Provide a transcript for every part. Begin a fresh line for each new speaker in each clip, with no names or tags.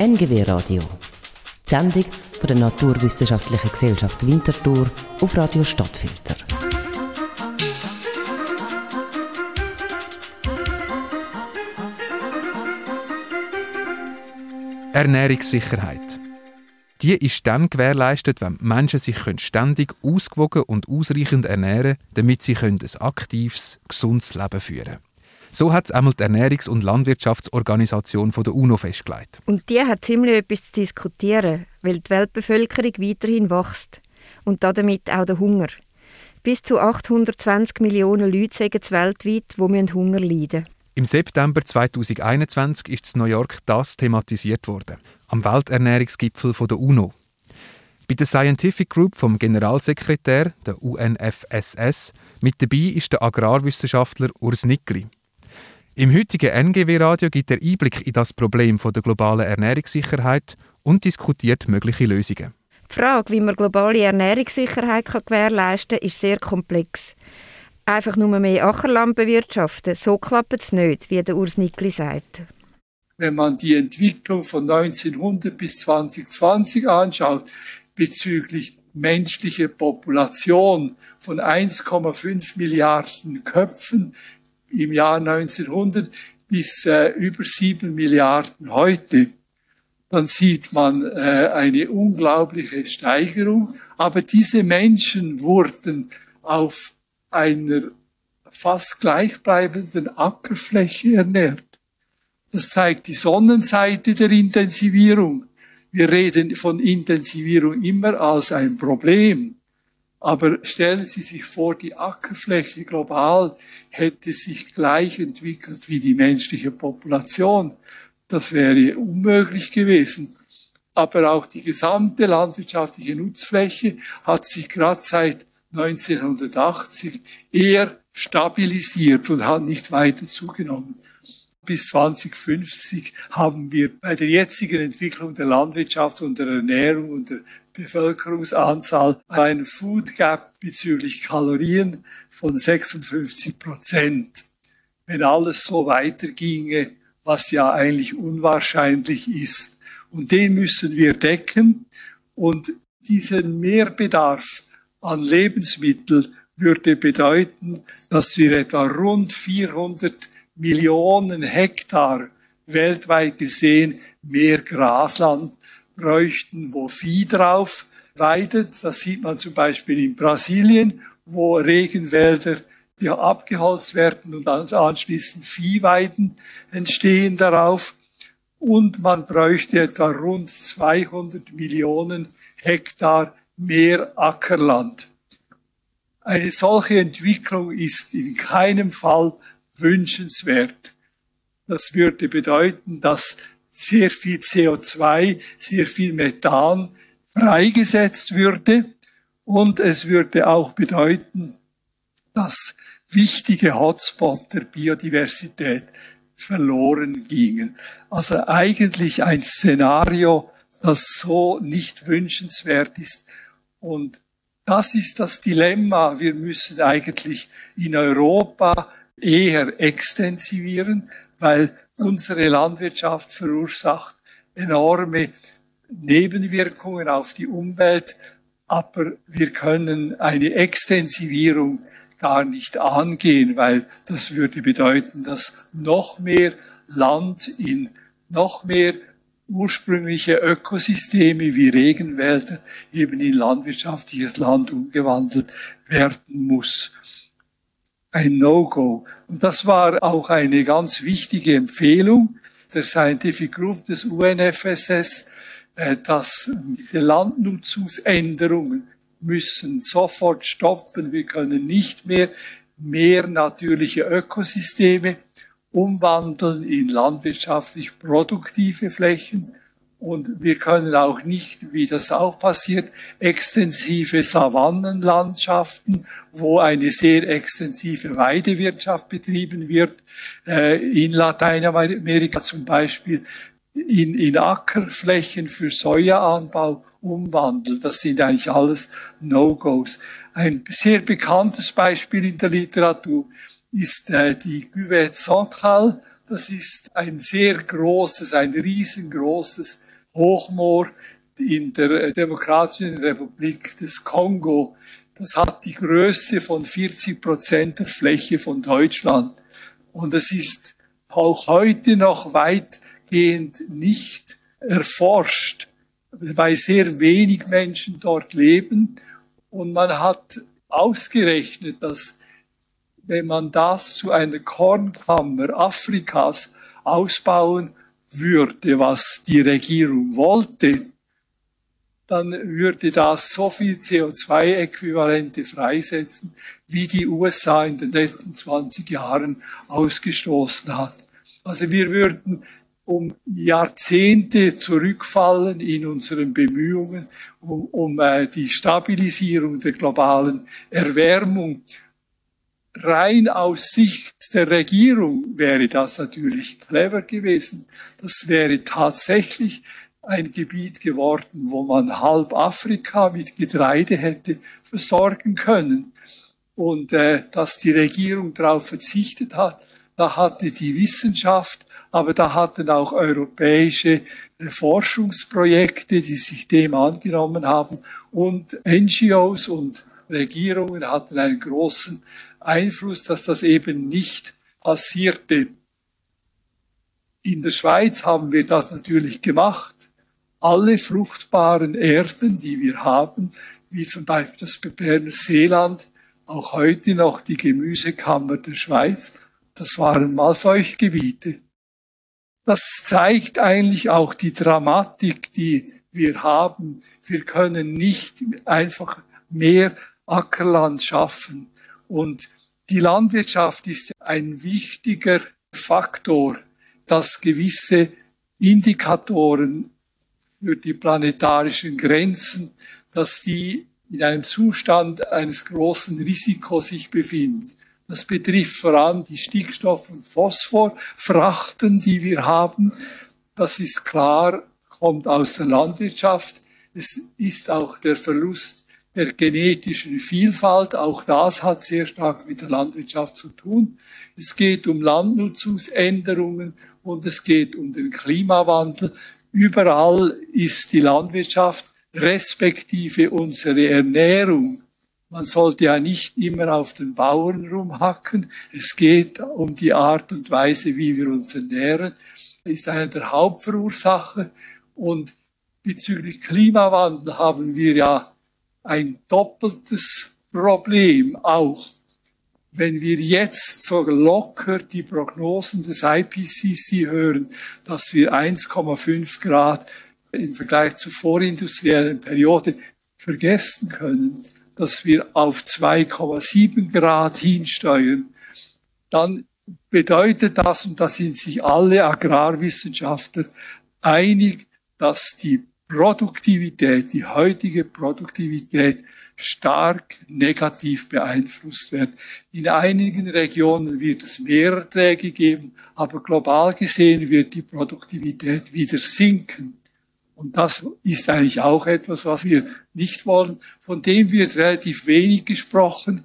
NGW Radio. Die Sendung von der Naturwissenschaftlichen Gesellschaft Winterthur auf Radio Stadtfilter.
Ernährungssicherheit. Die ist dann gewährleistet, wenn Menschen sich ständig ausgewogen und ausreichend ernähren können, damit sie ein aktives, gesundes Leben führen können. So hat es einmal die Ernährungs- und Landwirtschaftsorganisation der UNO festgelegt.
Und die hat ziemlich etwas zu diskutieren, weil die Weltbevölkerung weiterhin wächst. Und damit auch der Hunger. Bis zu 820 Millionen Leute sagen es weltweit, die Hunger leiden
Im September 2021 ist in New York das thematisiert worden, am Welternährungsgipfel der UNO. Bei der Scientific Group vom Generalsekretär, der UNFSS, mit dabei ist der Agrarwissenschaftler Urs Nickli. Im heutigen NGW-Radio gibt er Einblick in das Problem der globalen Ernährungssicherheit und diskutiert mögliche Lösungen.
Die Frage, wie man globale Ernährungssicherheit gewährleisten kann, ist sehr komplex. Einfach nur mehr Ackerland bewirtschaften, so klappt es nicht, wie der Urs Nickli sagt.
Wenn man die Entwicklung von 1900 bis 2020 anschaut, bezüglich menschlicher Population von 1,5 Milliarden Köpfen im Jahr 1900 bis äh, über sieben Milliarden heute, dann sieht man äh, eine unglaubliche Steigerung. Aber diese Menschen wurden auf einer fast gleichbleibenden Ackerfläche ernährt. Das zeigt die Sonnenseite der Intensivierung. Wir reden von Intensivierung immer als ein Problem. Aber stellen Sie sich vor, die Ackerfläche global hätte sich gleich entwickelt wie die menschliche Population. Das wäre unmöglich gewesen. Aber auch die gesamte landwirtschaftliche Nutzfläche hat sich gerade seit 1980 eher stabilisiert und hat nicht weiter zugenommen. Bis 2050 haben wir bei der jetzigen Entwicklung der Landwirtschaft und der Ernährung und der Bevölkerungsanzahl einen Food Gap bezüglich Kalorien von 56 Prozent. Wenn alles so weiterginge, was ja eigentlich unwahrscheinlich ist. Und den müssen wir decken. Und diesen Mehrbedarf an Lebensmitteln würde bedeuten, dass wir etwa rund 400 Millionen Hektar weltweit gesehen mehr Grasland bräuchten, wo Vieh drauf weidet. Das sieht man zum Beispiel in Brasilien, wo Regenwälder ja abgeholzt werden und anschließend Viehweiden entstehen darauf. Und man bräuchte etwa rund 200 Millionen Hektar mehr Ackerland. Eine solche Entwicklung ist in keinem Fall wünschenswert. Das würde bedeuten, dass sehr viel CO2, sehr viel Methan freigesetzt würde. Und es würde auch bedeuten, dass wichtige Hotspots der Biodiversität verloren gingen. Also eigentlich ein Szenario, das so nicht wünschenswert ist. Und das ist das Dilemma. Wir müssen eigentlich in Europa eher extensivieren, weil unsere Landwirtschaft verursacht enorme Nebenwirkungen auf die Umwelt, aber wir können eine Extensivierung gar nicht angehen, weil das würde bedeuten, dass noch mehr Land in noch mehr ursprüngliche Ökosysteme wie Regenwälder eben in landwirtschaftliches Land umgewandelt werden muss ein No-Go. Und das war auch eine ganz wichtige Empfehlung der Scientific Group des UNFSS, äh, dass diese Landnutzungsänderungen müssen sofort stoppen. Wir können nicht mehr mehr natürliche Ökosysteme umwandeln in landwirtschaftlich produktive Flächen und wir können auch nicht, wie das auch passiert, extensive Savannenlandschaften, wo eine sehr extensive Weidewirtschaft betrieben wird, äh, in Lateinamerika zum Beispiel, in, in Ackerflächen für Sojaanbau umwandeln. Das sind eigentlich alles No-Gos. Ein sehr bekanntes Beispiel in der Literatur ist äh, die Cuvette Centrale. Das ist ein sehr großes, ein riesengroßes Hochmoor in der Demokratischen Republik des Kongo. Das hat die Größe von 40 Prozent der Fläche von Deutschland. Und es ist auch heute noch weitgehend nicht erforscht, weil sehr wenig Menschen dort leben. Und man hat ausgerechnet, dass wenn man das zu einer Kornkammer Afrikas ausbauen würde, was die Regierung wollte, dann würde das so viel CO2-Äquivalente freisetzen, wie die USA in den letzten 20 Jahren ausgestoßen hat. Also wir würden um Jahrzehnte zurückfallen in unseren Bemühungen um, um äh, die Stabilisierung der globalen Erwärmung. Rein aus Sicht der Regierung wäre das natürlich clever gewesen. Das wäre tatsächlich ein Gebiet geworden, wo man halb Afrika mit Getreide hätte versorgen können. Und äh, dass die Regierung darauf verzichtet hat, da hatte die Wissenschaft, aber da hatten auch europäische äh, Forschungsprojekte, die sich dem angenommen haben und NGOs und Regierungen hatten einen großen Einfluss, dass das eben nicht passierte. In der Schweiz haben wir das natürlich gemacht alle fruchtbaren Erden, die wir haben, wie zum Beispiel das Berner Seeland, auch heute noch die Gemüsekammer der Schweiz, das waren mal Feuchtgebiete. Das zeigt eigentlich auch die Dramatik, die wir haben. Wir können nicht einfach mehr Ackerland schaffen. Und die Landwirtschaft ist ein wichtiger Faktor, dass gewisse Indikatoren für die planetarischen Grenzen, dass die in einem Zustand eines großen Risikos sich befinden. Das betrifft vor allem die Stickstoff- und Phosphorfrachten, die wir haben. Das ist klar, kommt aus der Landwirtschaft. Es ist auch der Verlust der genetischen Vielfalt. Auch das hat sehr stark mit der Landwirtschaft zu tun. Es geht um Landnutzungsänderungen und es geht um den Klimawandel. Überall ist die Landwirtschaft respektive unsere Ernährung. Man sollte ja nicht immer auf den Bauern rumhacken. Es geht um die Art und Weise, wie wir uns ernähren. Das ist eine der Hauptverursacher. Und bezüglich Klimawandel haben wir ja ein doppeltes Problem auch. Wenn wir jetzt so locker die Prognosen des IPCC hören, dass wir 1,5 Grad im Vergleich zur vorindustriellen Periode vergessen können, dass wir auf 2,7 Grad hinsteuern, dann bedeutet das, und da sind sich alle Agrarwissenschaftler einig, dass die Produktivität, die heutige Produktivität stark negativ beeinflusst werden. In einigen Regionen wird es mehr Erträge geben, aber global gesehen wird die Produktivität wieder sinken. Und das ist eigentlich auch etwas, was wir nicht wollen. Von dem wird relativ wenig gesprochen.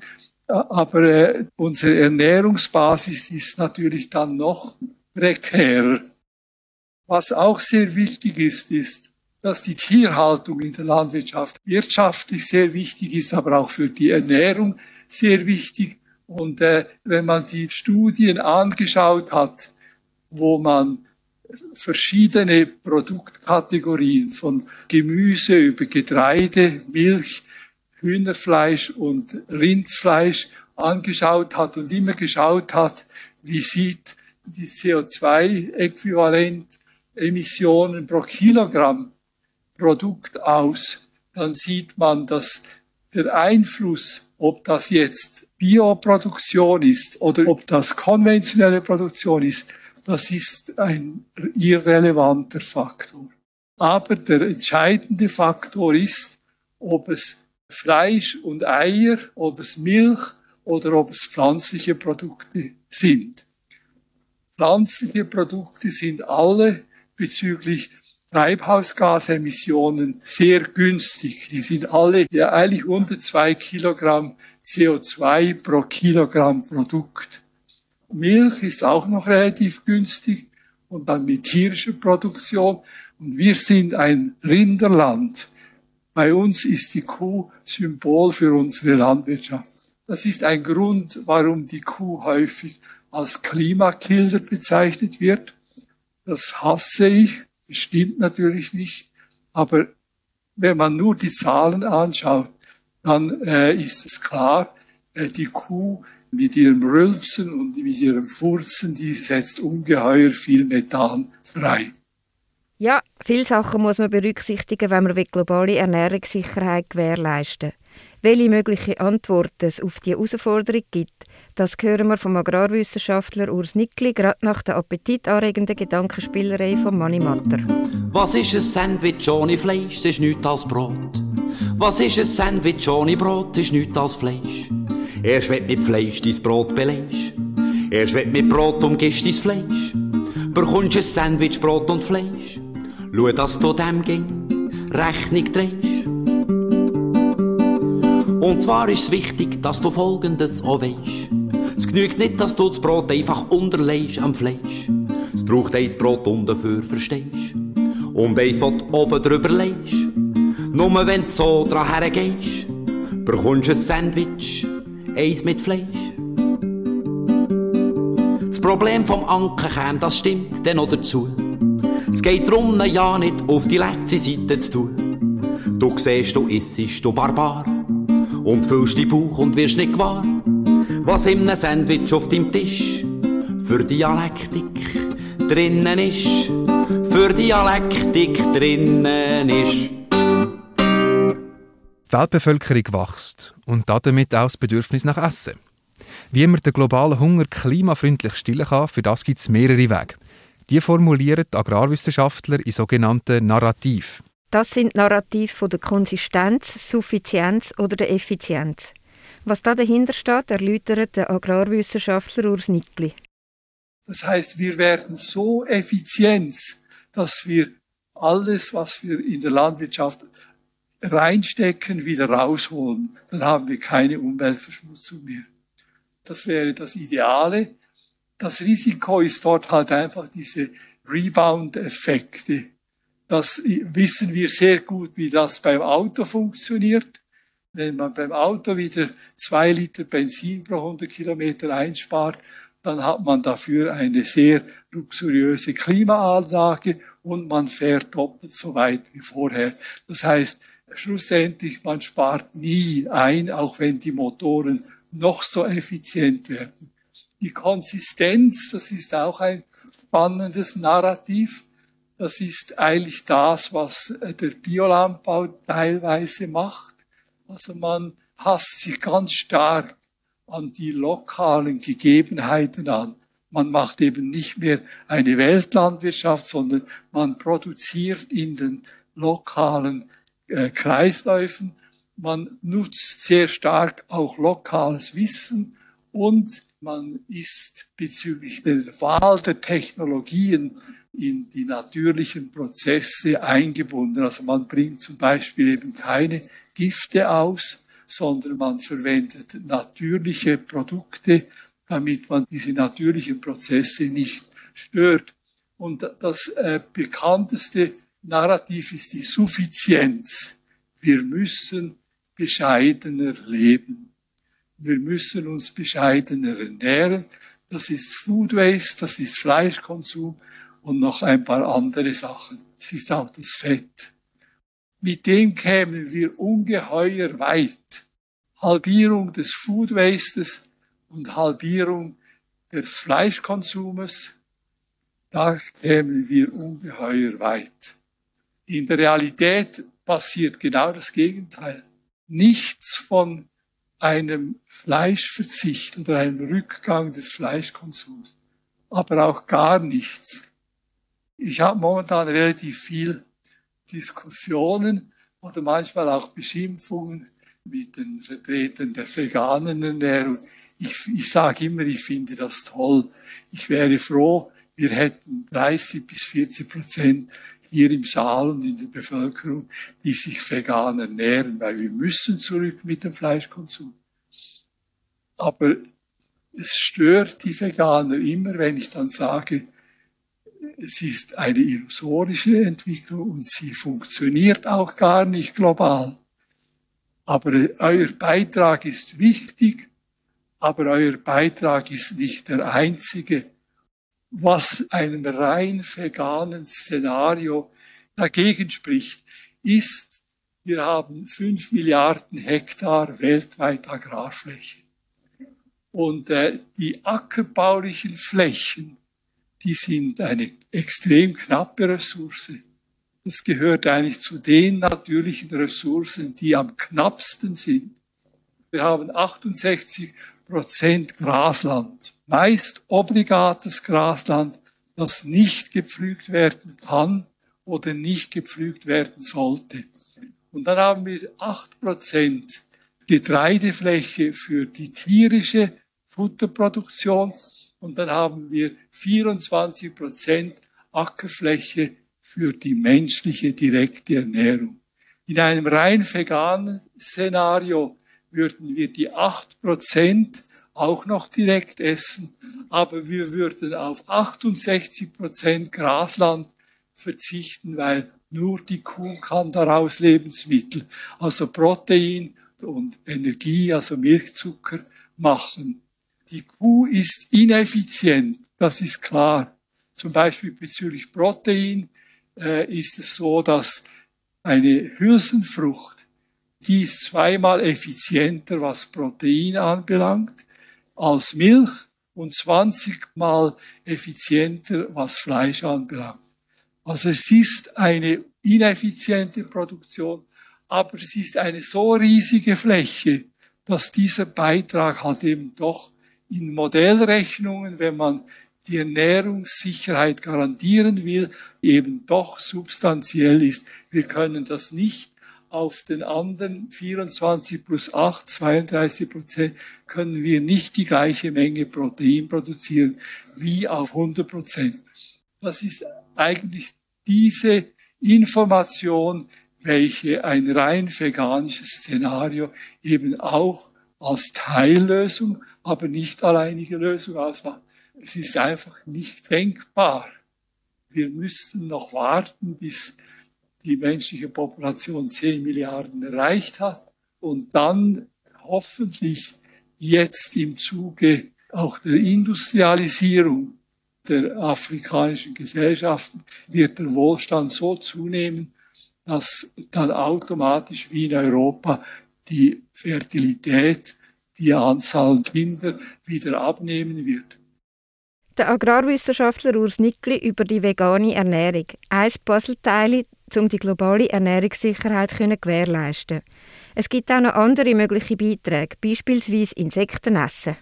Aber äh, unsere Ernährungsbasis ist natürlich dann noch prekärer. Was auch sehr wichtig ist, ist, dass die Tierhaltung in der Landwirtschaft wirtschaftlich sehr wichtig ist, aber auch für die Ernährung sehr wichtig. Und äh, wenn man die Studien angeschaut hat, wo man verschiedene Produktkategorien von Gemüse über Getreide, Milch, Hühnerfleisch und Rindsfleisch angeschaut hat und immer geschaut hat, wie sieht die CO2-Äquivalent Emissionen pro Kilogramm Produkt aus, dann sieht man, dass der Einfluss, ob das jetzt Bioproduktion ist oder ob das konventionelle Produktion ist, das ist ein irrelevanter Faktor. Aber der entscheidende Faktor ist, ob es Fleisch und Eier, ob es Milch oder ob es pflanzliche Produkte sind. Pflanzliche Produkte sind alle bezüglich Treibhausgasemissionen sehr günstig. Die sind alle ja eigentlich unter zwei Kilogramm CO2 pro Kilogramm Produkt. Milch ist auch noch relativ günstig und dann mit tierischer Produktion. Und wir sind ein Rinderland. Bei uns ist die Kuh Symbol für unsere Landwirtschaft. Das ist ein Grund, warum die Kuh häufig als Klimakiller bezeichnet wird. Das hasse ich. Das stimmt natürlich nicht. Aber wenn man nur die Zahlen anschaut, dann äh, ist es klar, äh, die Kuh mit ihrem Rülpsen und mit ihrem Furzen, die setzt ungeheuer viel Methan frei.
Ja, viele Sachen muss man berücksichtigen, wenn man globale Ernährungssicherheit gewährleisten Welche mögliche Antworten es auf diese Herausforderung gibt, das hören wir vom Agrarwissenschaftler Urs Nickli gerade nach der appetitanregenden Gedankenspielerei von Manni Matter.
Was ist ein Sandwich ohne Fleisch? Das ist nichts als Brot. Was ist ein Sandwich ohne Brot? Das ist nichts als Fleisch. Erst wenn mit Fleisch dein Brot belegst. Erst wenn mit Brot umgehst dein Fleisch. Bekommst ein Sandwich, Brot und Fleisch. Schau, dass du dem ging Rechnung drehst. Und zwar ist es wichtig, dass du Folgendes auch weisst. Es genügt nicht, dass du das Brot einfach unterlegst am Fleisch. Es braucht eins Brot und dafür verstehst. Und eins, was oben drüber legst. Nur wenn du so dran hergehst, bekommst du ein Sandwich, eins mit Fleisch. Das Problem vom Anker käme, das stimmt dann noch dazu. Es geht darum, ja nicht auf die letzte Seite zu tun. Du siehst, du issest, du Barbar. Und füllst die Bauch und wirst nicht gewahr, was in einem Sandwich auf deinem Tisch für Dialektik drinnen ist. Für Dialektik drinnen ist.
Die Weltbevölkerung wächst und damit auch das Bedürfnis nach Essen. Wie man den globalen Hunger klimafreundlich stillen kann, für das gibt es mehrere Wege. Die formulieren die Agrarwissenschaftler in sogenannten Narrativ.
Das sind Narrative von der Konsistenz, Suffizienz oder der Effizienz. Was da dahinter steht, erläutert der Agrarwissenschaftler Urs Nickli.
Das heißt, wir werden so effizient, dass wir alles, was wir in der Landwirtschaft reinstecken, wieder rausholen. Dann haben wir keine Umweltverschmutzung mehr. Das wäre das Ideale. Das Risiko ist dort halt einfach diese Rebound-Effekte. Das wissen wir sehr gut, wie das beim Auto funktioniert. Wenn man beim Auto wieder zwei Liter Benzin pro 100 Kilometer einspart, dann hat man dafür eine sehr luxuriöse Klimaanlage und man fährt doppelt so weit wie vorher. Das heißt, schlussendlich, man spart nie ein, auch wenn die Motoren noch so effizient werden. Die Konsistenz, das ist auch ein spannendes Narrativ. Das ist eigentlich das, was der Biolandbau teilweise macht. Also man passt sich ganz stark an die lokalen Gegebenheiten an. Man macht eben nicht mehr eine Weltlandwirtschaft, sondern man produziert in den lokalen äh, Kreisläufen. Man nutzt sehr stark auch lokales Wissen und man ist bezüglich der Wahl der Technologien in die natürlichen Prozesse eingebunden. Also man bringt zum Beispiel eben keine Gifte aus, sondern man verwendet natürliche Produkte, damit man diese natürlichen Prozesse nicht stört. Und das äh, bekannteste Narrativ ist die Suffizienz. Wir müssen bescheidener leben. Wir müssen uns bescheidener ernähren. Das ist Food Waste, das ist Fleischkonsum und noch ein paar andere Sachen. Es ist auch das Fett. Mit dem kämen wir ungeheuer weit. Halbierung des Food Wastes und Halbierung des Fleischkonsumes, da kämen wir ungeheuer weit. In der Realität passiert genau das Gegenteil. Nichts von einem Fleischverzicht oder einem Rückgang des Fleischkonsums, aber auch gar nichts. Ich habe momentan relativ viel Diskussionen oder manchmal auch Beschimpfungen mit den Vertretern der veganen Ernährung. Ich, ich sage immer, ich finde das toll. Ich wäre froh, wir hätten 30 bis 40 Prozent hier im Saal und in der Bevölkerung, die sich vegan ernähren, weil wir müssen zurück mit dem Fleischkonsum. Aber es stört die Veganer immer, wenn ich dann sage, es ist eine illusorische Entwicklung und sie funktioniert auch gar nicht global. Aber euer Beitrag ist wichtig, aber euer Beitrag ist nicht der einzige, was einem rein veganen Szenario dagegen spricht, ist, wir haben fünf Milliarden Hektar weltweit Agrarfläche. Und äh, die ackerbaulichen Flächen, die sind eine extrem knappe Ressource. Das gehört eigentlich zu den natürlichen Ressourcen, die am knappsten sind. Wir haben 68 Prozent Grasland, meist obligates Grasland, das nicht gepflügt werden kann oder nicht gepflügt werden sollte. Und dann haben wir 8 Prozent Getreidefläche für die tierische Futterproduktion und dann haben wir 24 Prozent Ackerfläche für die menschliche direkte Ernährung. In einem rein veganen Szenario würden wir die 8 Prozent auch noch direkt essen, aber wir würden auf 68 Prozent Grasland verzichten, weil nur die Kuh kann daraus Lebensmittel, also Protein und Energie, also Milchzucker machen. Die Kuh ist ineffizient, das ist klar. Zum Beispiel bezüglich Protein äh, ist es so, dass eine Hülsenfrucht, die ist zweimal effizienter, was Protein anbelangt, als Milch und 20 mal effizienter, was Fleisch anbelangt. Also es ist eine ineffiziente Produktion, aber es ist eine so riesige Fläche, dass dieser Beitrag halt eben doch in Modellrechnungen, wenn man die Ernährungssicherheit garantieren will, eben doch substanziell ist. Wir können das nicht auf den anderen 24 plus 8, 32 Prozent, können wir nicht die gleiche Menge Protein produzieren wie auf 100 Prozent. Das ist eigentlich diese Information, welche ein rein veganisches Szenario eben auch als Teillösung, aber nicht alleinige Lösung ausmacht. Es ist einfach nicht denkbar. Wir müssten noch warten, bis die menschliche Population 10 Milliarden erreicht hat und dann hoffentlich jetzt im Zuge auch der Industrialisierung der afrikanischen Gesellschaften wird der Wohlstand so zunehmen, dass dann automatisch wie in Europa die Fertilität, die Anzahl Kinder wieder abnehmen wird.
Der Agrarwissenschaftler Urs Nickli über die vegane Ernährung. Ein Puzzleteil, um die globale Ernährungssicherheit zu gewährleisten. Es gibt auch noch andere mögliche Beiträge, beispielsweise Insektenessen.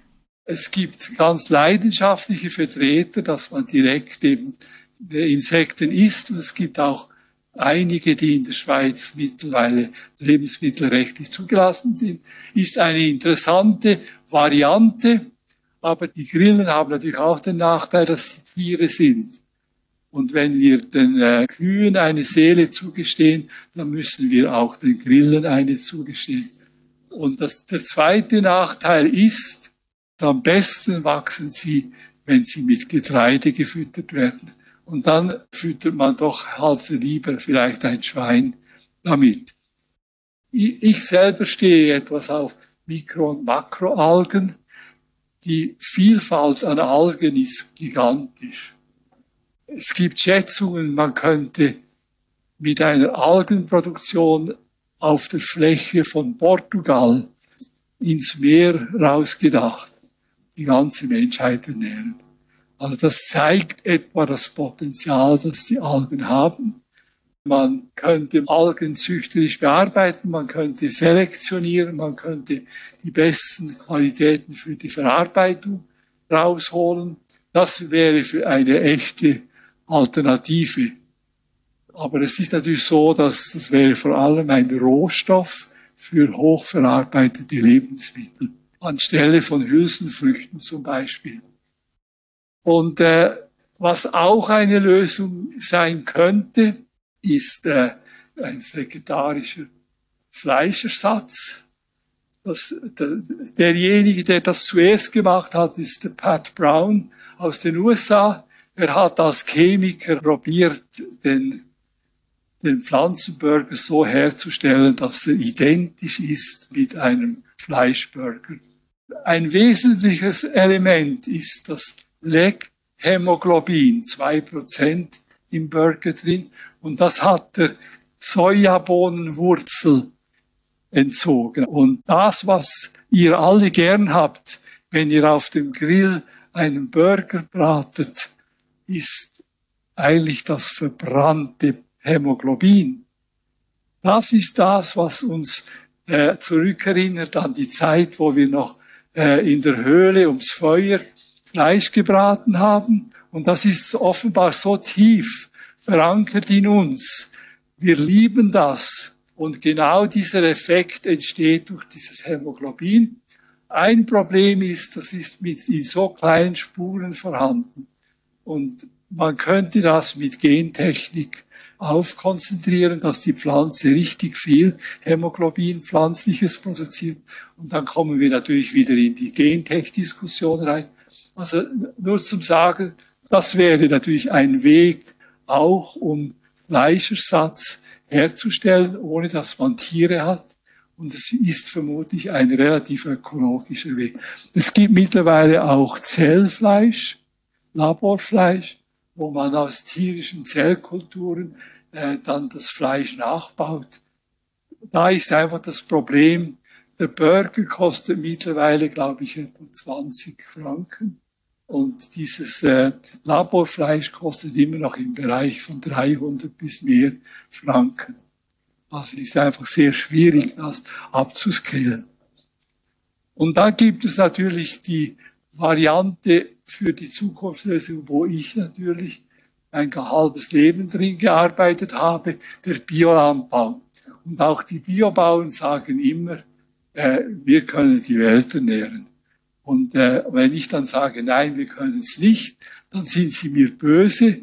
Es gibt ganz leidenschaftliche Vertreter, dass man direkt eben Insekten isst. Und es gibt auch einige, die in der Schweiz mittlerweile lebensmittelrechtlich zugelassen sind. Ist eine interessante Variante. Aber die Grillen haben natürlich auch den Nachteil, dass sie Tiere sind. Und wenn wir den äh, Kühen eine Seele zugestehen, dann müssen wir auch den Grillen eine zugestehen. Und das, der zweite Nachteil ist, am besten wachsen sie, wenn sie mit Getreide gefüttert werden. Und dann füttert man doch halt lieber vielleicht ein Schwein damit. Ich selber stehe etwas auf Mikro- und Makroalgen. Die Vielfalt an Algen ist gigantisch. Es gibt Schätzungen, man könnte mit einer Algenproduktion auf der Fläche von Portugal ins Meer rausgedacht die ganze Menschheit ernähren. Also das zeigt etwa das Potenzial, das die Algen haben. Man könnte Algen züchterisch bearbeiten, man könnte selektionieren, man könnte die besten Qualitäten für die Verarbeitung rausholen. Das wäre für eine echte Alternative. Aber es ist natürlich so, dass das wäre vor allem ein Rohstoff für hochverarbeitete Lebensmittel anstelle von Hülsenfrüchten zum Beispiel. Und äh, was auch eine Lösung sein könnte, ist äh, ein vegetarischer Fleischersatz. Das, der, derjenige, der das zuerst gemacht hat, ist der Pat Brown aus den USA. Er hat als Chemiker probiert, den, den Pflanzenburger so herzustellen, dass er identisch ist mit einem Fleischburger. Ein wesentliches Element ist das Leg-Hämoglobin, zwei Prozent im Burger drin. Und das hat der Sojabohnenwurzel entzogen. Und das, was ihr alle gern habt, wenn ihr auf dem Grill einen Burger bratet, ist eigentlich das verbrannte Hämoglobin. Das ist das, was uns äh, zurückerinnert an die Zeit, wo wir noch äh, in der Höhle ums Feuer Fleisch gebraten haben. Und das ist offenbar so tief verankert in uns. Wir lieben das. Und genau dieser Effekt entsteht durch dieses Hämoglobin. Ein Problem ist, das ist mit in so kleinen Spuren vorhanden. Und man könnte das mit Gentechnik aufkonzentrieren, dass die Pflanze richtig viel Hämoglobin pflanzliches produziert. Und dann kommen wir natürlich wieder in die Gentech-Diskussion rein. Also nur zum Sagen, das wäre natürlich ein Weg, auch um Fleischersatz herzustellen, ohne dass man Tiere hat. Und es ist vermutlich ein relativ ökologischer Weg. Es gibt mittlerweile auch Zellfleisch, Laborfleisch, wo man aus tierischen Zellkulturen äh, dann das Fleisch nachbaut. Da ist einfach das Problem, der Burger kostet mittlerweile, glaube ich, etwa 20 Franken. Und dieses äh, Laborfleisch kostet immer noch im Bereich von 300 bis mehr Franken. Also ist einfach sehr schwierig, das abzuscalen. Und dann gibt es natürlich die Variante für die Zukunftslösung, wo ich natürlich ein halbes Leben drin gearbeitet habe, der Biolandbau. Und auch die Biobauern sagen immer, äh, wir können die Welt ernähren. Und äh, wenn ich dann sage, nein, wir können es nicht, dann sind sie mir böse,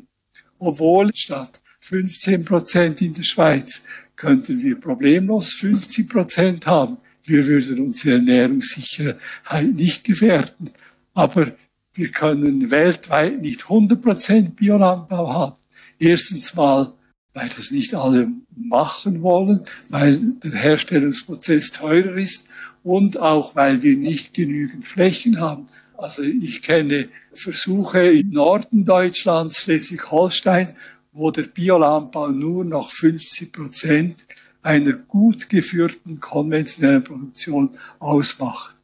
obwohl statt 15 Prozent in der Schweiz könnten wir problemlos 50 Prozent haben. Wir würden unsere Ernährungssicherheit nicht gefährden. Aber wir können weltweit nicht 100 Prozent Biolandbau haben. Erstens mal, weil das nicht alle machen wollen, weil der Herstellungsprozess teurer ist und auch weil wir nicht genügend Flächen haben. Also ich kenne Versuche im Norden Deutschlands, Schleswig-Holstein, wo der Biolandbau nur noch 50 Prozent einer gut geführten konventionellen Produktion ausmacht.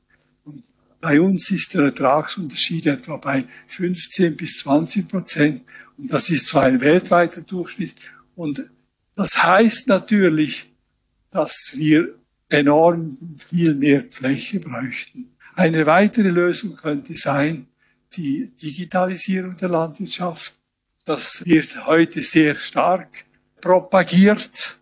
Und bei uns ist der Ertragsunterschied etwa bei 15 bis 20 Prozent. Und das ist zwar ein weltweiter Durchschnitt. Und das heißt natürlich, dass wir enorm viel mehr Fläche bräuchten. Eine weitere Lösung könnte sein, die Digitalisierung der Landwirtschaft. Das wird heute sehr stark propagiert,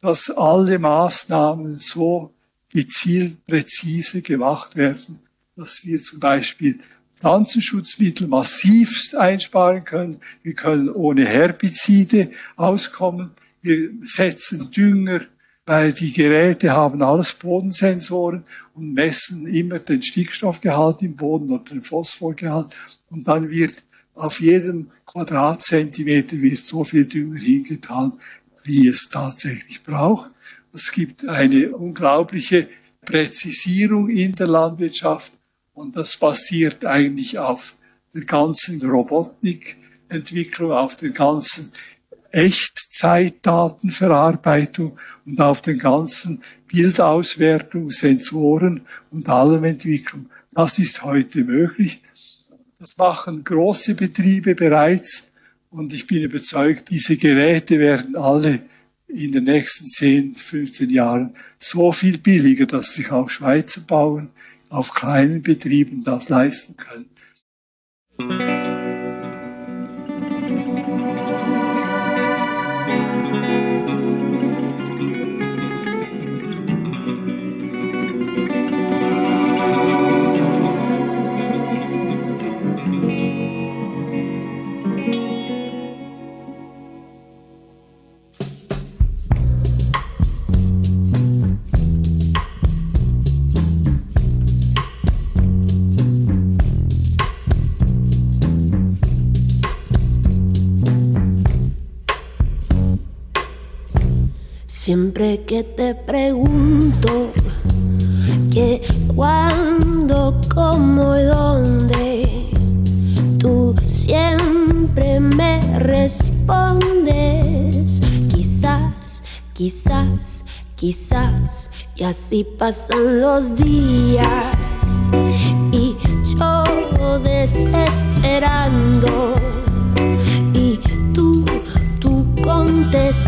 dass alle Maßnahmen so gezielt präzise gemacht werden, dass wir zum Beispiel Pflanzenschutzmittel massivst einsparen können. Wir können ohne Herbizide auskommen. Wir setzen Dünger weil die Geräte haben alles Bodensensoren und messen immer den Stickstoffgehalt im Boden oder den Phosphorgehalt und dann wird auf jedem Quadratzentimeter wird so viel Dünger hingetan, wie es tatsächlich braucht. Es gibt eine unglaubliche Präzisierung in der Landwirtschaft und das basiert eigentlich auf der ganzen Robotikentwicklung, auf der ganzen Echtzeitdatenverarbeitung und auf den ganzen Bildauswertung, Sensoren und allem Entwicklung. Das ist heute möglich. Das machen große Betriebe bereits und ich bin überzeugt, diese Geräte werden alle in den nächsten 10, 15 Jahren so viel billiger, dass sich auch Schweizer Bauern auf kleinen Betrieben das leisten können.
Siempre que te pregunto que cuándo, cómo y dónde, tú siempre me respondes. Quizás, quizás, quizás, y así pasan los días y yo desesperando y tú, tú contestando.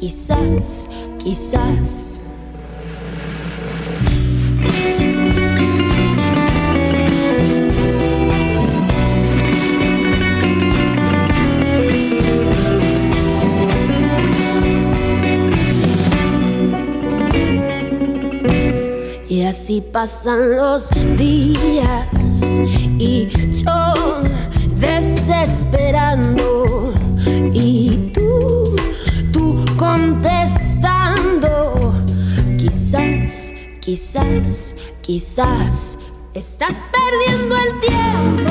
Quizás, quizás, quizás así pasan los días y yo desesperando Quizás, quizás, estás perdiendo el tiempo.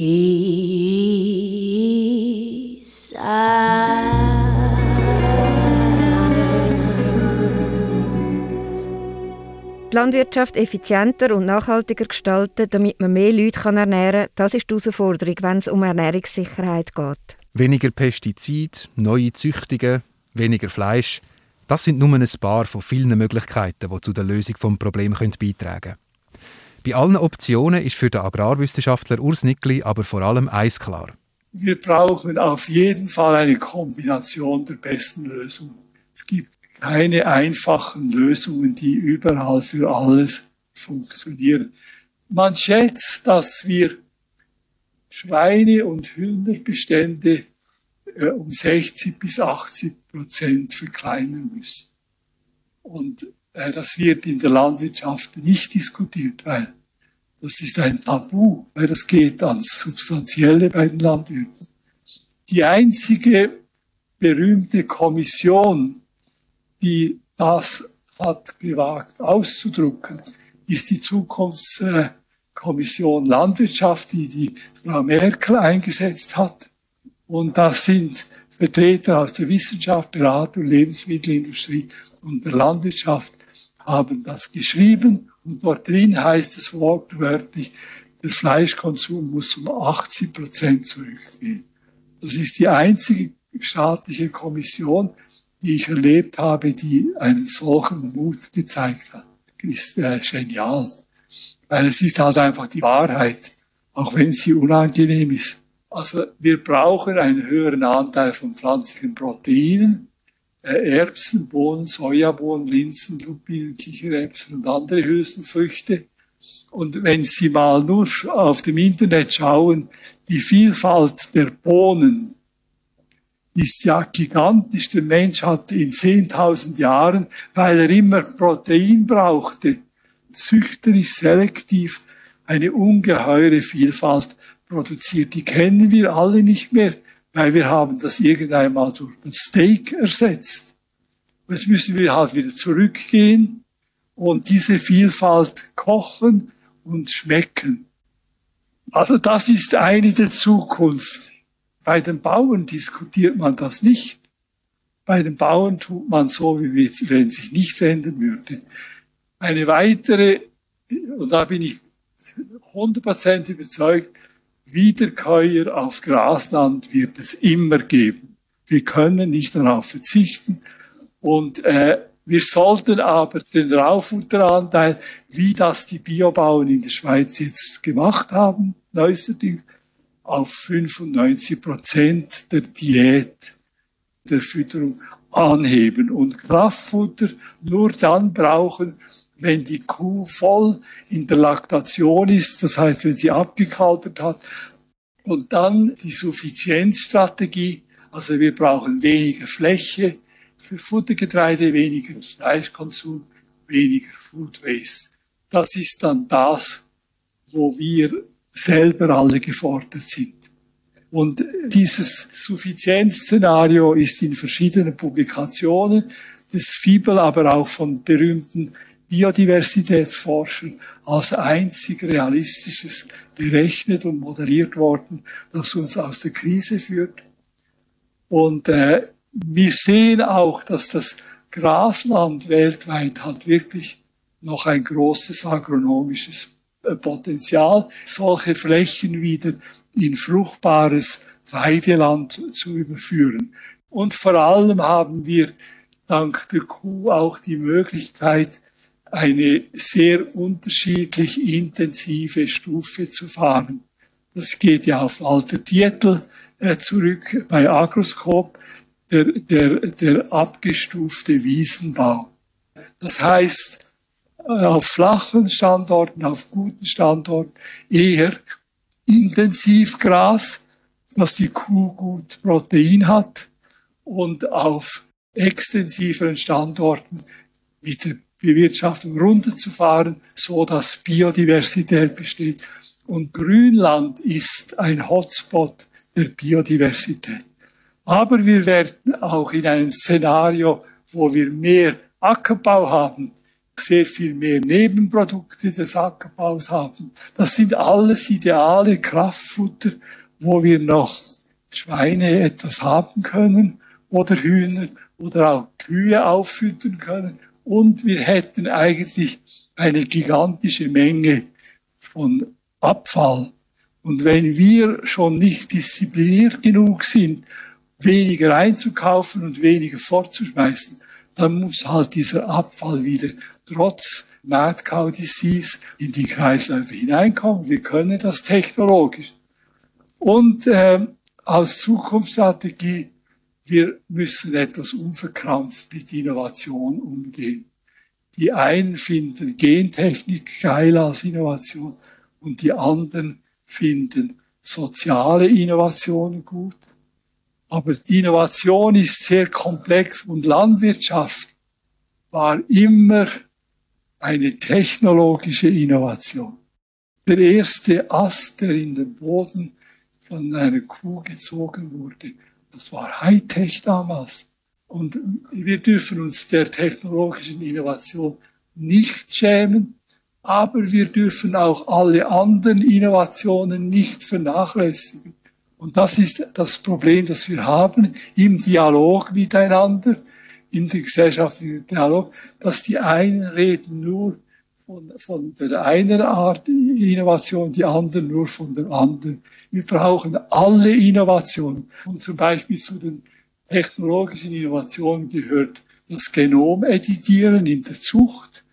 Die Landwirtschaft effizienter und nachhaltiger gestalten, damit man mehr Leute ernähren kann, das ist die Herausforderung, wenn es um Ernährungssicherheit geht.
Weniger Pestizide, neue Züchtungen, weniger Fleisch, das sind nur ein paar von vielen Möglichkeiten, die zu der Lösung des Problems beitragen können. Bei allen Optionen ist für den Agrarwissenschaftler Urs Nickli aber vor allem eins klar.
Wir brauchen auf jeden Fall eine Kombination der besten Lösungen. Es gibt keine einfachen Lösungen, die überall für alles funktionieren. Man schätzt, dass wir Schweine- und Hühnerbestände äh, um 60 bis 80 Prozent verkleinern müssen. Und das wird in der Landwirtschaft nicht diskutiert, weil das ist ein Tabu, weil das geht ans Substanzielle bei den Landwirten. Die einzige berühmte Kommission, die das hat gewagt auszudrucken, ist die Zukunftskommission Landwirtschaft, die die Frau Merkel eingesetzt hat. Und das sind Vertreter aus der Wissenschaft, Beratung, Lebensmittelindustrie und der Landwirtschaft haben das geschrieben und dort drin heißt es wortwörtlich, der Fleischkonsum muss um 80 Prozent zurückgehen. Das ist die einzige staatliche Kommission, die ich erlebt habe, die einen solchen Mut gezeigt hat. Das ist äh, genial. Weil es ist halt einfach die Wahrheit, auch wenn sie unangenehm ist. Also wir brauchen einen höheren Anteil von pflanzlichen Proteinen Erbsen, Bohnen, Sojabohnen, Linsen, Lupinen, Kichererbsen und andere Hülsenfrüchte. Und wenn Sie mal nur auf dem Internet schauen, die Vielfalt der Bohnen, ist ja gigantisch. Der Mensch hat in 10.000 Jahren, weil er immer Protein brauchte, züchterisch selektiv eine ungeheure Vielfalt produziert. Die kennen wir alle nicht mehr, weil wir haben das irgendwann mal durch ein Steak ersetzt. Jetzt müssen wir halt wieder zurückgehen und diese Vielfalt kochen und schmecken. Also das ist eine der Zukunft. Bei den Bauern diskutiert man das nicht. Bei den Bauern tut man so, wie wenn sich nichts ändern würde. Eine weitere, und da bin ich 100% überzeugt, Wiederkäuer auf Grasland wird es immer geben. Wir können nicht darauf verzichten. Und äh, wir sollten aber den Raufutteranteil, wie das die Biobauern in der Schweiz jetzt gemacht haben, neuerdings, auf 95 Prozent der Diät, der Fütterung anheben und Kraftfutter nur dann brauchen, wenn die Kuh voll in der Laktation ist, das heißt, wenn sie abgekalbert hat, und dann die Suffizienzstrategie, also wir brauchen weniger Fläche für Futtergetreide, weniger Fleischkonsum, weniger Food Waste. Das ist dann das, wo wir selber alle gefordert sind. Und dieses Suffizienzszenario ist in verschiedenen Publikationen des FIBEL, aber auch von berühmten Biodiversitätsforschern als einzig realistisches berechnet und modelliert worden, das uns aus der Krise führt. Und äh, wir sehen auch, dass das Grasland weltweit hat wirklich noch ein großes agronomisches äh, Potenzial, solche Flächen wieder in fruchtbares Weideland zu überführen. Und vor allem haben wir dank der Kuh auch die Möglichkeit, eine sehr unterschiedlich intensive Stufe zu fahren. Das geht ja auf alte Titel äh, zurück bei Agroscope, der, der, der abgestufte Wiesenbau. Das heißt, äh, auf flachen Standorten, auf guten Standorten eher intensiv Gras, dass die Kuh gut Protein hat und auf extensiveren Standorten mit der Bewirtschaftung runterzufahren, so dass Biodiversität besteht. Und Grünland ist ein Hotspot der Biodiversität. Aber wir werden auch in einem Szenario, wo wir mehr Ackerbau haben, sehr viel mehr Nebenprodukte des Ackerbaus haben. Das sind alles ideale Kraftfutter, wo wir noch Schweine etwas haben können oder Hühner oder auch Kühe auffüttern können und wir hätten eigentlich eine gigantische Menge von Abfall. Und wenn wir schon nicht diszipliniert genug sind, weniger einzukaufen und weniger fortzuschmeißen, dann muss halt dieser Abfall wieder trotz Mad Cow Disease in die Kreisläufe hineinkommen. Wir können das technologisch. Und äh, als Zukunftsstrategie wir müssen etwas unverkrampft mit Innovation umgehen. Die einen finden Gentechnik geil als Innovation und die anderen finden soziale Innovationen gut. Aber Innovation ist sehr komplex und Landwirtschaft war immer eine technologische Innovation. Der erste Ast, der in den Boden von einer Kuh gezogen wurde, das war Hightech damals. Und wir dürfen uns der technologischen Innovation nicht schämen, aber wir dürfen auch alle anderen Innovationen nicht vernachlässigen. Und das ist das Problem, das wir haben im Dialog miteinander, in der gesellschaftlichen Dialog, dass die einen reden nur von, von der einen Art Innovation, die anderen nur von der anderen. Wir brauchen alle Innovationen. Und zum Beispiel zu den technologischen Innovationen gehört das Genom editieren in der Zucht.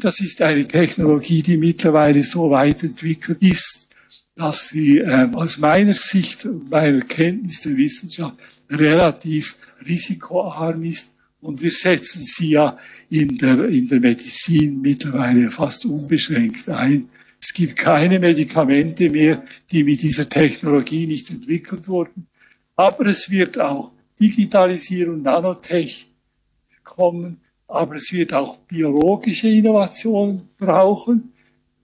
Das ist eine Technologie, die mittlerweile so weit entwickelt ist, dass sie äh, aus meiner Sicht, meiner Kenntnis der Wissenschaft relativ risikoarm ist und wir setzen sie ja in der, in der Medizin mittlerweile fast unbeschränkt ein. Es gibt keine Medikamente mehr, die mit dieser Technologie nicht entwickelt wurden. Aber es wird auch Digitalisierung, Nanotech kommen, aber es wird auch biologische Innovationen brauchen,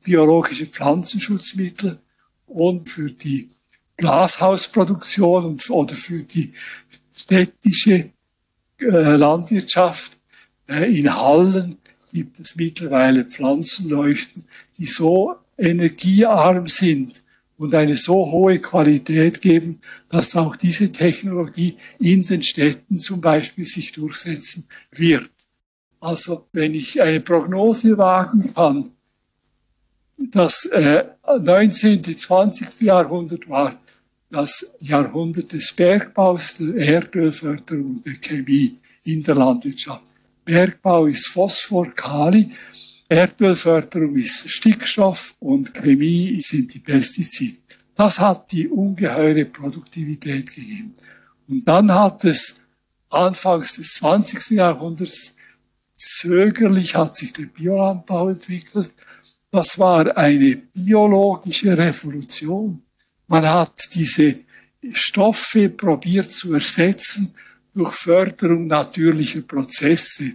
biologische Pflanzenschutzmittel und für die Glashausproduktion und, oder für die städtische äh, Landwirtschaft äh, in Hallen gibt es mittlerweile Pflanzenleuchten, die so energiearm sind und eine so hohe Qualität geben, dass auch diese Technologie in den Städten zum Beispiel sich durchsetzen wird. Also wenn ich eine Prognose wagen kann, das äh, 19. 20. Jahrhundert war das Jahrhundert des Bergbaus, der Erdölförderung, der Chemie in der Landwirtschaft. Bergbau ist Phosphor, Kali, Erdölförderung ist Stickstoff und Chemie sind die Pestizide. Das hat die ungeheure Produktivität gegeben. Und dann hat es anfangs des 20. Jahrhunderts zögerlich hat sich der Biolandbau entwickelt. Das war eine biologische Revolution. Man hat diese Stoffe probiert zu ersetzen durch Förderung natürlicher Prozesse.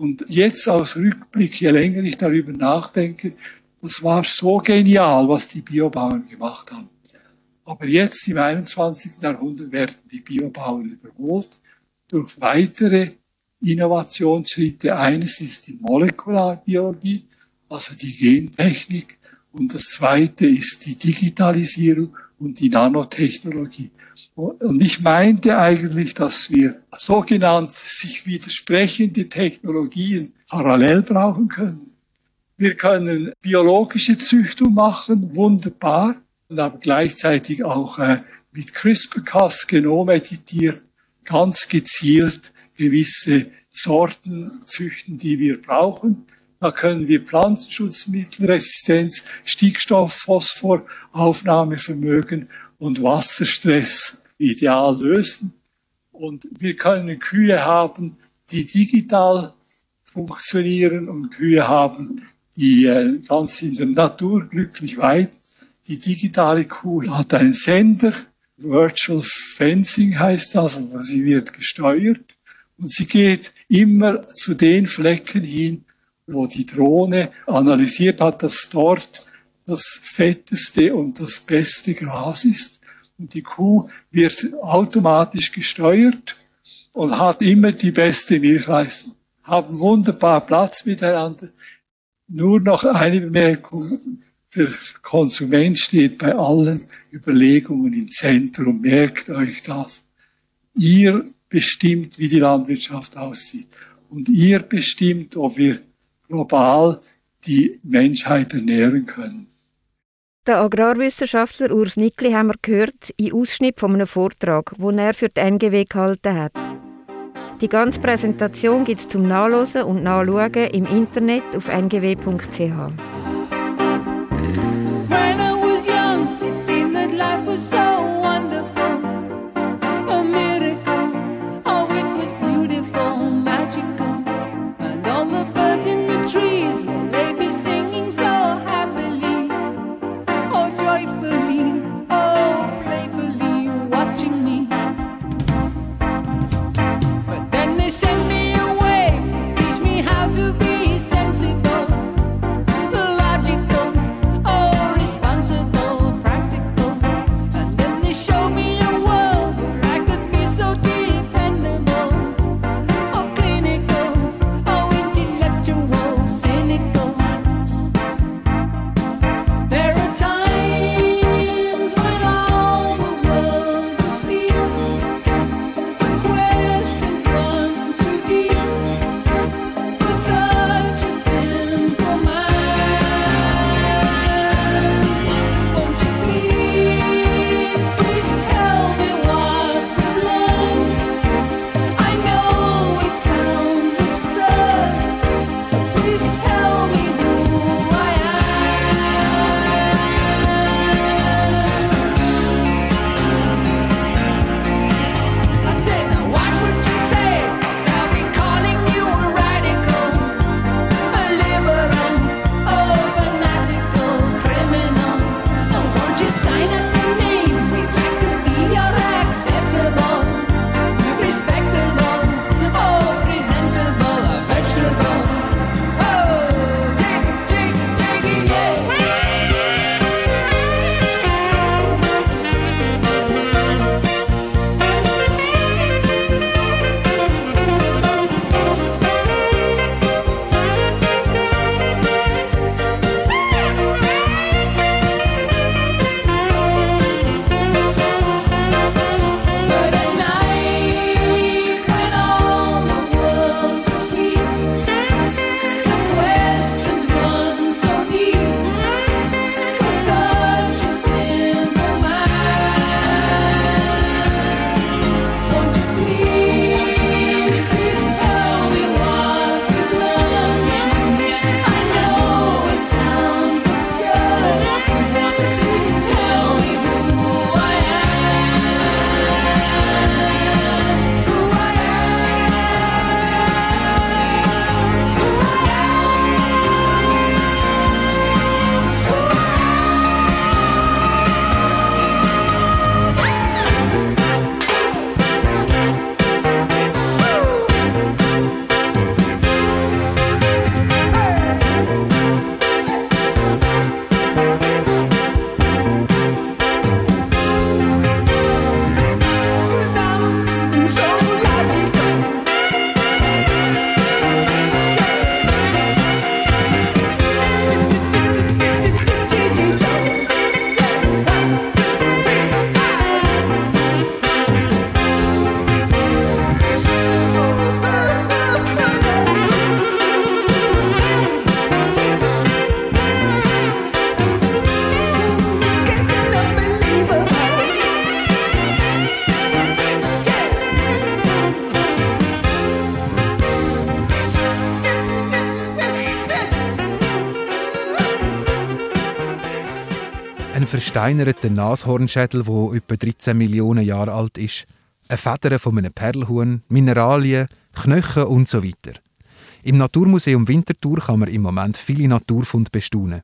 Und jetzt aus Rückblick, je länger ich darüber nachdenke, das war so genial, was die Biobauern gemacht haben. Aber jetzt im 21. Jahrhundert werden die Biobauern überholt durch weitere Innovationsschritte. Eines ist die Molekularbiologie, also die Gentechnik. Und das zweite ist die Digitalisierung und die Nanotechnologie. Und ich meinte eigentlich, dass wir sogenannt sich widersprechende Technologien parallel brauchen können. Wir können biologische Züchtung machen, wunderbar, und aber gleichzeitig auch äh, mit CRISPR-Cas Genom editiert, ganz gezielt gewisse Sorten züchten, die wir brauchen. Da können wir Pflanzenschutzmittelresistenz, Stickstoff, Phosphor, Aufnahmevermögen und Wasserstress ideal lösen. Und wir können Kühe haben, die digital funktionieren und Kühe haben, die äh, ganz in der Natur glücklich weit. Die digitale Kuh hat einen Sender, Virtual Fencing heißt das, also sie wird gesteuert und sie geht immer zu den Flecken hin, wo die Drohne analysiert hat, dass dort das fetteste und das beste Gras ist. Und die Kuh wird automatisch gesteuert und hat immer die beste Milchleistung. Haben wunderbar Platz miteinander. Nur noch eine Bemerkung. Der Konsument steht bei allen Überlegungen im Zentrum. Merkt euch das. Ihr bestimmt, wie die Landwirtschaft aussieht. Und ihr bestimmt, ob wir global die Menschheit ernähren können.
Der Agrarwissenschaftler Urs Nickli haben wir gehört in Ausschnitt von einem Vortrag, den er für die NGW gehalten hat. Die ganze Präsentation gibt es zum Nachlesen und Nachschauen im Internet auf ngw.ch.
versteinerten Nashornschädel, der etwa 13 Millionen Jahre alt ist, eine Feder von einem Perlhuhn, Mineralien, Knochen und so weiter. Im Naturmuseum Winterthur kann man im Moment viele Naturfunde bestaunen.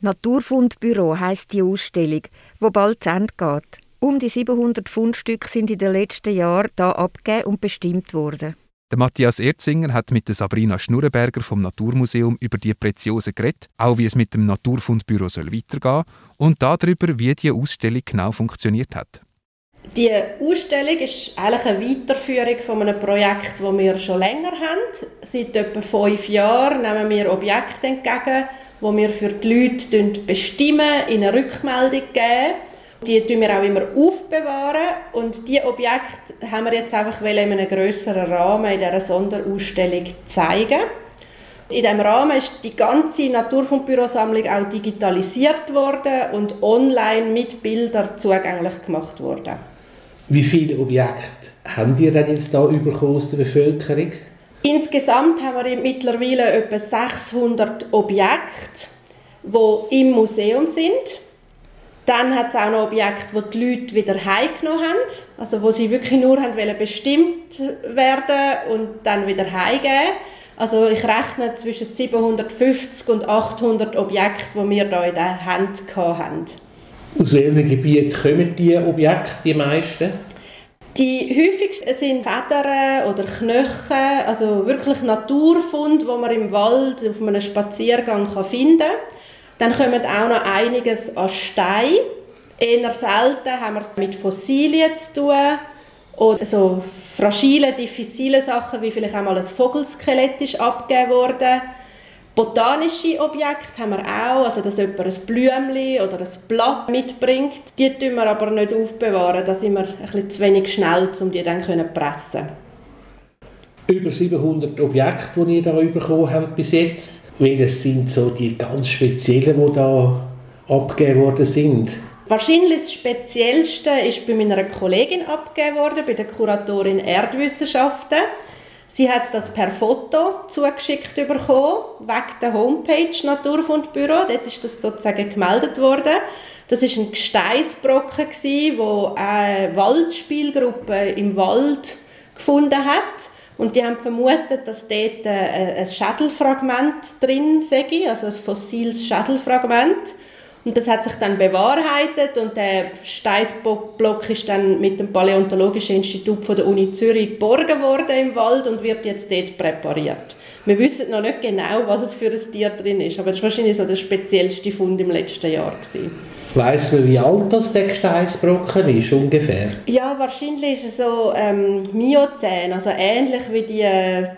Naturfundbüro heißt die Ausstellung, wo bald zu Ende geht. Um die 700 Fundstücke sind in den letzten Jahren da abgegeben und bestimmt worden.
Der Matthias Erzinger hat mit der Sabrina Schnurrenberger vom Naturmuseum über die Preziosen geredet, auch wie es mit dem Naturfundbüro soll weitergehen und darüber, wie die Ausstellung genau funktioniert hat.
Die Ausstellung ist eigentlich eine Weiterführung von einem Projekt, das wir schon länger haben. Seit etwa fünf Jahren nehmen wir Objekte entgegen, die wir für die Leute bestimmen, ihnen eine Rückmeldung geben die tun wir auch immer aufbewahren und diese Objekte haben wir jetzt einfach in einem größeren Rahmen in dieser Sonderausstellung zeigen. In diesem Rahmen ist die ganze Naturfundbürosammlung auch digitalisiert worden und online mit Bildern zugänglich gemacht worden.
Wie viele Objekte haben wir denn jetzt da bekommen aus der Bevölkerung?
Insgesamt haben wir mittlerweile etwa 600 Objekte, die im Museum sind. Dann hat es auch noch Objekte, die die Leute wieder heimgenommen haben, also wo sie wirklich nur haben wollen bestimmt werden und dann wieder heimgeben. Also ich rechne zwischen 750 und 800 Objekten, die wir hier in der Hand hatten.
Aus welchem Gebiet kommen die Objekte, die meisten?
Die häufigsten sind Federn oder Knochen, also wirklich Naturfund, wo man im Wald auf einem Spaziergang finden kann. Dann kommt auch noch einiges an Stein. Eher selten haben wir es mit Fossilien zu tun oder so fragile, diffizile Sachen, wie vielleicht einmal ein Vogelskelett ist abgegeben wurde. Botanische Objekte haben wir auch, also dass jemand ein Blümchen oder ein Blatt mitbringt. Die tun wir aber nicht aufbewahren, da sind wir ein bisschen zu wenig schnell, um die dann zu pressen.
Über 700 Objekte, die ihr da bekommen habt bis jetzt. Welches sind so die ganz speziellen, die da abgegeben worden sind?
Wahrscheinlich das Speziellste ist bei meiner Kollegin abgegeben worden, bei der Kuratorin Erdwissenschaften. Sie hat das per Foto zugeschickt bekommen, wegen der Homepage Naturfundbüro. Dort ist das sozusagen gemeldet worden. Das ist ein Gesteinsbrocken, wo eine Waldspielgruppe im Wald gefunden hat. Und die haben vermutet, dass dort äh, ein Schädelfragment drin sei, also ein fossiles Schädelfragment. Und das hat sich dann bewahrheitet und der Steinsblock ist dann mit dem Paläontologischen Institut von der Uni Zürich geborgen worden im Wald und wird jetzt dort präpariert. Wir wissen noch nicht genau, was es für ein Tier drin ist, aber das war wahrscheinlich so der speziellste Fund im letzten Jahr. Gewesen.
Weiss man, wie alt das der Gesteinsbrocken ist, ungefähr?
Ja, wahrscheinlich ist es so ähm, Miozän, also ähnlich wie die,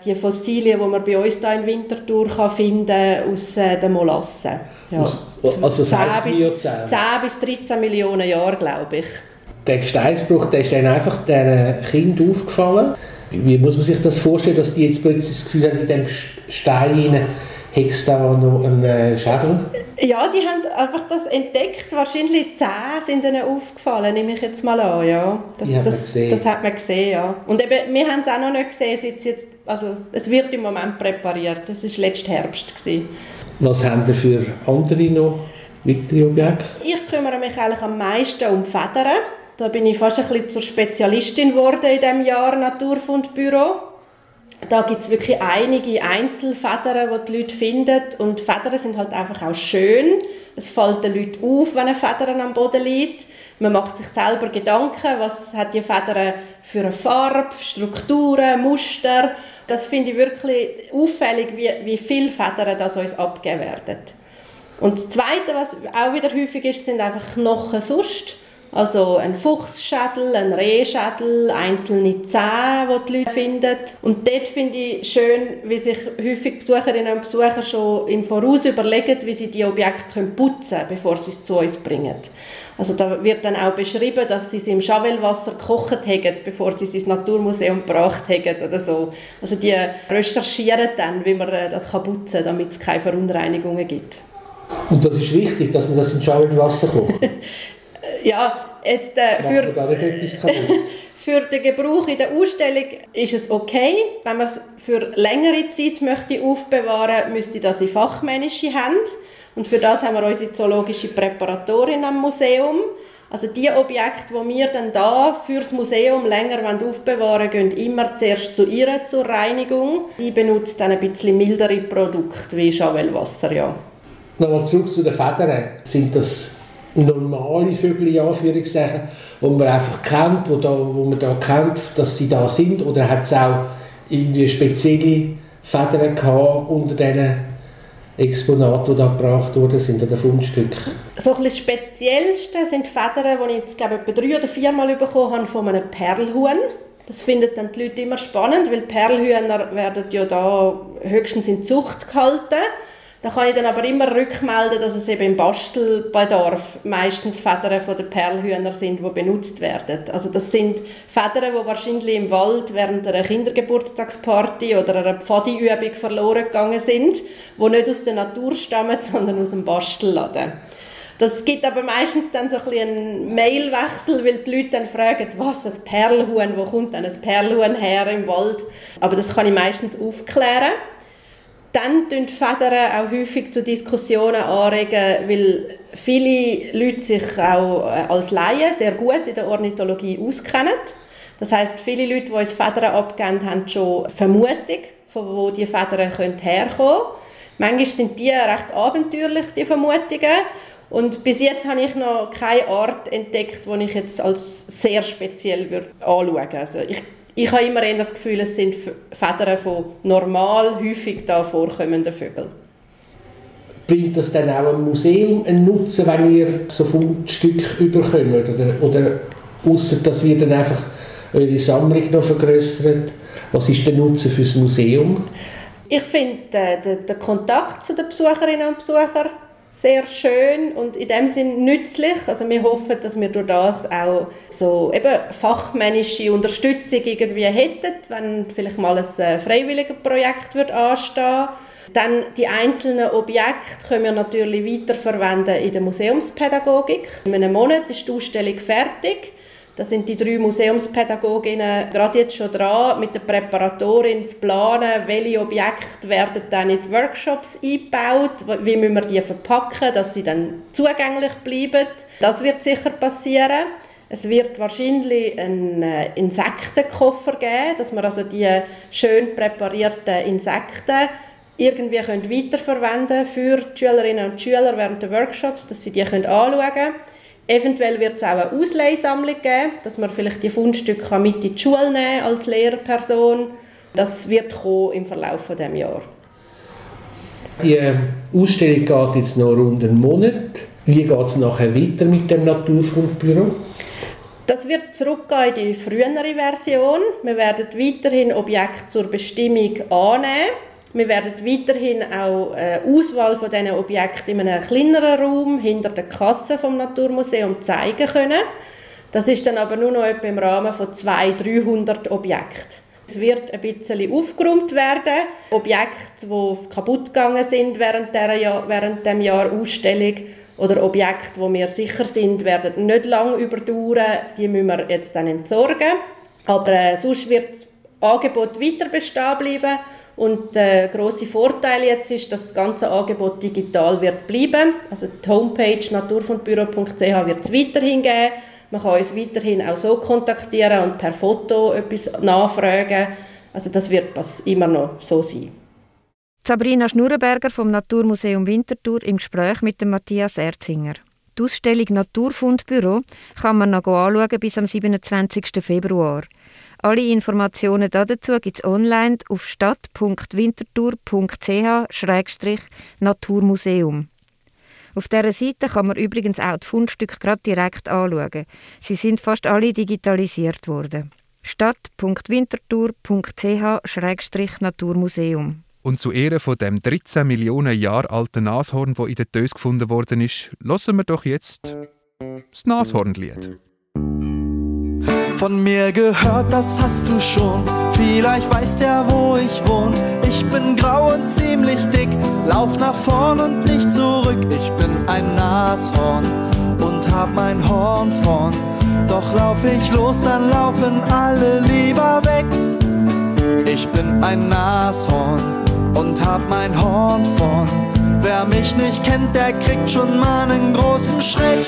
die Fossilien, die man bei uns hier in Winterthur kann finden aus äh, den Molassen. Ja.
Also was heisst Miozän?
10 bis 13 Millionen Jahre, glaube ich.
Der Gesteinsbruch, der ist dann einfach den Kind aufgefallen. Wie muss man sich das vorstellen, dass die jetzt plötzlich das Gefühl haben, in dem Stein hat es da noch einen äh, Schädel?
Ja, die haben einfach das entdeckt. Wahrscheinlich zehn sind ihnen aufgefallen, nehme ich jetzt mal an. Ja. Das,
Die hat man
das,
gesehen.
das hat man gesehen, ja. Und eben, wir haben es auch noch nicht gesehen, seit jetzt, also es wird im Moment präpariert. Das war letzten Herbst. Gewesen.
Was haben wir für andere noch weitere Objekte?
Ich kümmere mich eigentlich am meisten um Federn. Da bin ich fast ein bisschen zur Spezialistin geworden in diesem Jahr Naturfundbüro. Da gibt es wirklich einige Einzelfedern, die die Leute finden. Und Federn sind halt einfach auch schön. Es fällt den Leuten auf, wenn eine Feder am Boden liegt. Man macht sich selber Gedanken, was hat die Feder für eine Farbe, Strukturen, Muster. Das finde ich wirklich auffällig, wie, wie viele Federn das uns abgegeben werden. Und das Zweite, was auch wieder häufig ist, sind einfach Knochen sonst. Also ein Fuchsschädel, ein Rehschädel, einzelne Zähne, die die Leute finden. Und dort finde ich schön, wie sich häufig Besucherinnen und Besucher schon im Voraus überlegen, wie sie die Objekte putzen können, bevor sie es zu uns bringen. Also da wird dann auch beschrieben, dass sie sie im Schawelwasser gekocht haben, bevor sie es ins Naturmuseum gebracht haben oder so. Also die recherchieren dann, wie man äh, das putzen kann, damit es keine Verunreinigungen gibt.
Und das ist wichtig, dass man das in Schauelwasser kocht.
Ja, jetzt äh, für, für den Gebrauch in der Ausstellung ist es okay. Wenn man es für längere Zeit möchte aufbewahren, müsste das in fachmännische Hände. Und für das haben wir unsere zoologische Präparatorin am Museum. Also die Objekte, die wir dann da fürs Museum länger aufbewahren wollen, gehen immer zuerst zu ihr zur Reinigung. Sie benutzt dann ein bisschen mildere Produkte wie Chavelwasser, ja.
Nochmal zurück zu den Federn. Sind das normale Vögel, in Anführungszeichen, die man einfach kennt, wo, da, wo man da kennt, dass sie da sind? Oder hat es auch irgendwie spezielle Federn gehabt unter diesen Exponate, die da gebracht wurden, sind oder Fundstücke?
So ein das Speziellste sind die Federn, die ich jetzt glaube ich, drei oder viermal bekommen habe von einem Perlhuhn. Das finden dann die Leute immer spannend, weil Perlhühner werden ja da höchstens in Zucht gehalten. Da kann ich dann aber immer rückmelden, dass es eben im Bastelbedarf meistens Federn von den Perlhühner sind, die benutzt werden. Also das sind Federn, die wahrscheinlich im Wald während einer Kindergeburtstagsparty oder einer Pfadi-Übung verloren gegangen sind, die nicht aus der Natur stammen, sondern aus dem Bastelladen. Das gibt aber meistens dann so ein einen Mailwechsel, weil die Leute dann fragen, was, ein Perlhuhn, wo kommt denn ein Perlhuhn her im Wald? Aber das kann ich meistens aufklären. Dann tun die Federn auch häufig zu Diskussionen anregen, weil viele Leute sich auch äh, als Laien sehr gut in der Ornithologie auskennen. Das heißt, viele Leute, die uns Federn abgeben, haben schon Vermutung, von wo die Federn herkommen können. Manchmal sind die recht abenteuerlich, die Vermutungen. Und bis jetzt habe ich noch keine Art entdeckt, die ich jetzt als sehr speziell anschauen würde. Also ich ich habe immer eher das Gefühl, es sind Federn von normal, häufig da vorkommenden Vögeln.
Bringt das dann auch im Museum einen Nutzen, wenn ihr so Fundstück überkommt? Oder, oder außer dass ihr dann einfach eure Sammlung noch vergrößert? Was ist der Nutzen für das Museum?
Ich finde äh, den, den Kontakt zu den Besucherinnen und Besuchern sehr schön und in dem Sinn nützlich. Also wir hoffen, dass wir durch das auch so eben fachmännische Unterstützung irgendwie hätten, wenn vielleicht mal ein äh, freiwilliges Projekt wird anstehen. Dann die einzelnen Objekte können wir natürlich weiterverwenden in der Museumspädagogik. In einem Monat ist die Ausstellung fertig. Da sind die drei Museumspädagoginnen gerade jetzt schon dran, mit der Präparatorin zu planen, welche Objekte werden dann in die Workshops eingebaut, wie müssen wir die verpacken, dass sie dann zugänglich bleiben. Das wird sicher passieren. Es wird wahrscheinlich einen äh, Insektenkoffer geben, dass wir also die schön präparierten Insekten irgendwie können weiterverwenden für die Schülerinnen und Schüler während der Workshops, dass sie die anschauen können. Eventuell wird es auch eine Ausleihsammlung geben, dass man vielleicht die Fundstücke mit in die Schule nehmen als Lehrperson. Das wird kommen im Verlauf dieses Jahres. Jahr.
Die Ausstellung geht jetzt noch rund einen Monat. Wie geht es nachher weiter mit dem Naturfundbüro?
Das wird zurückgehen in die frühere Version. Wir werden weiterhin Objekte zur Bestimmung annehmen wir werden weiterhin auch eine Auswahl von diesen Objekten in einem kleineren Raum hinter der Kasse vom Naturmuseum zeigen können. Das ist dann aber nur noch etwa im Rahmen von 200, 300 Objekten. Es wird ein bisschen aufgeräumt werden. Objekte, die kaputt gegangen sind während, der während dem Jahr Ausstellung oder Objekte, wo wir sicher sind, werden nicht lange überdauern. Die müssen wir jetzt dann entsorgen. Aber äh, sonst wird das Angebot weiter bestehen bleiben und der große Vorteil jetzt ist, dass das ganze Angebot digital wird bleiben. Also die Homepage naturfundbüro.ch wird es weiterhin geben. Man kann uns weiterhin auch so kontaktieren und per Foto etwas nachfragen. Also das wird immer noch so sein.
Sabrina Schnurrenberger vom Naturmuseum Winterthur im Gespräch mit Matthias Erzinger. Die Ausstellung Naturfundbüro kann man noch anschauen bis am 27. Februar. Alle Informationen dazu gibt es online auf stadt.winterthur.ch-naturmuseum. Auf dieser Seite kann man übrigens auch die Fundstücke gerade direkt anschauen. Sie sind fast alle digitalisiert worden. stadt.winterthur.ch-naturmuseum.
Und zu Ehren von dem 13 Millionen Jahre alten Nashorn, wo in der Dös gefunden worden ist, lassen wir doch jetzt das Nashornlied.
Von mir gehört, das hast du schon. Vielleicht weißt ja, wo ich wohn. Ich bin grau und ziemlich dick, lauf nach vorn und nicht zurück. Ich bin ein Nashorn und hab mein Horn vorn. Doch lauf ich los, dann laufen alle lieber weg. Ich bin ein Nashorn und hab mein Horn vorn. Wer mich nicht kennt, der kriegt schon mal einen großen Schreck.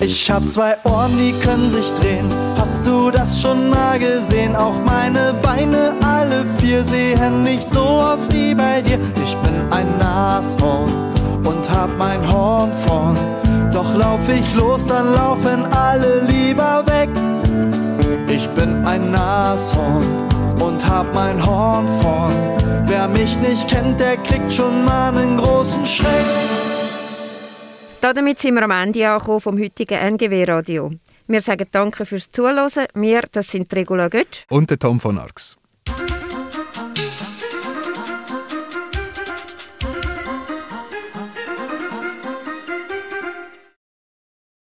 Ich hab zwei Ohren, die können sich drehen. Hast du das schon mal gesehen? Auch meine Beine, alle vier, sehen nicht so aus wie bei dir. Ich bin ein Nashorn und hab mein Horn vorn. Doch lauf ich los, dann laufen alle lieber weg. Ich bin ein Nashorn und hab mein Horn vorn. Wer mich nicht kennt, der kriegt schon mal einen großen Schreck.
Damit sind wir am Ende angekommen vom heutigen NGW-Radio. Wir sagen Danke fürs Zuhören. Wir, das sind Regula Götsch
Und der Tom von Arx.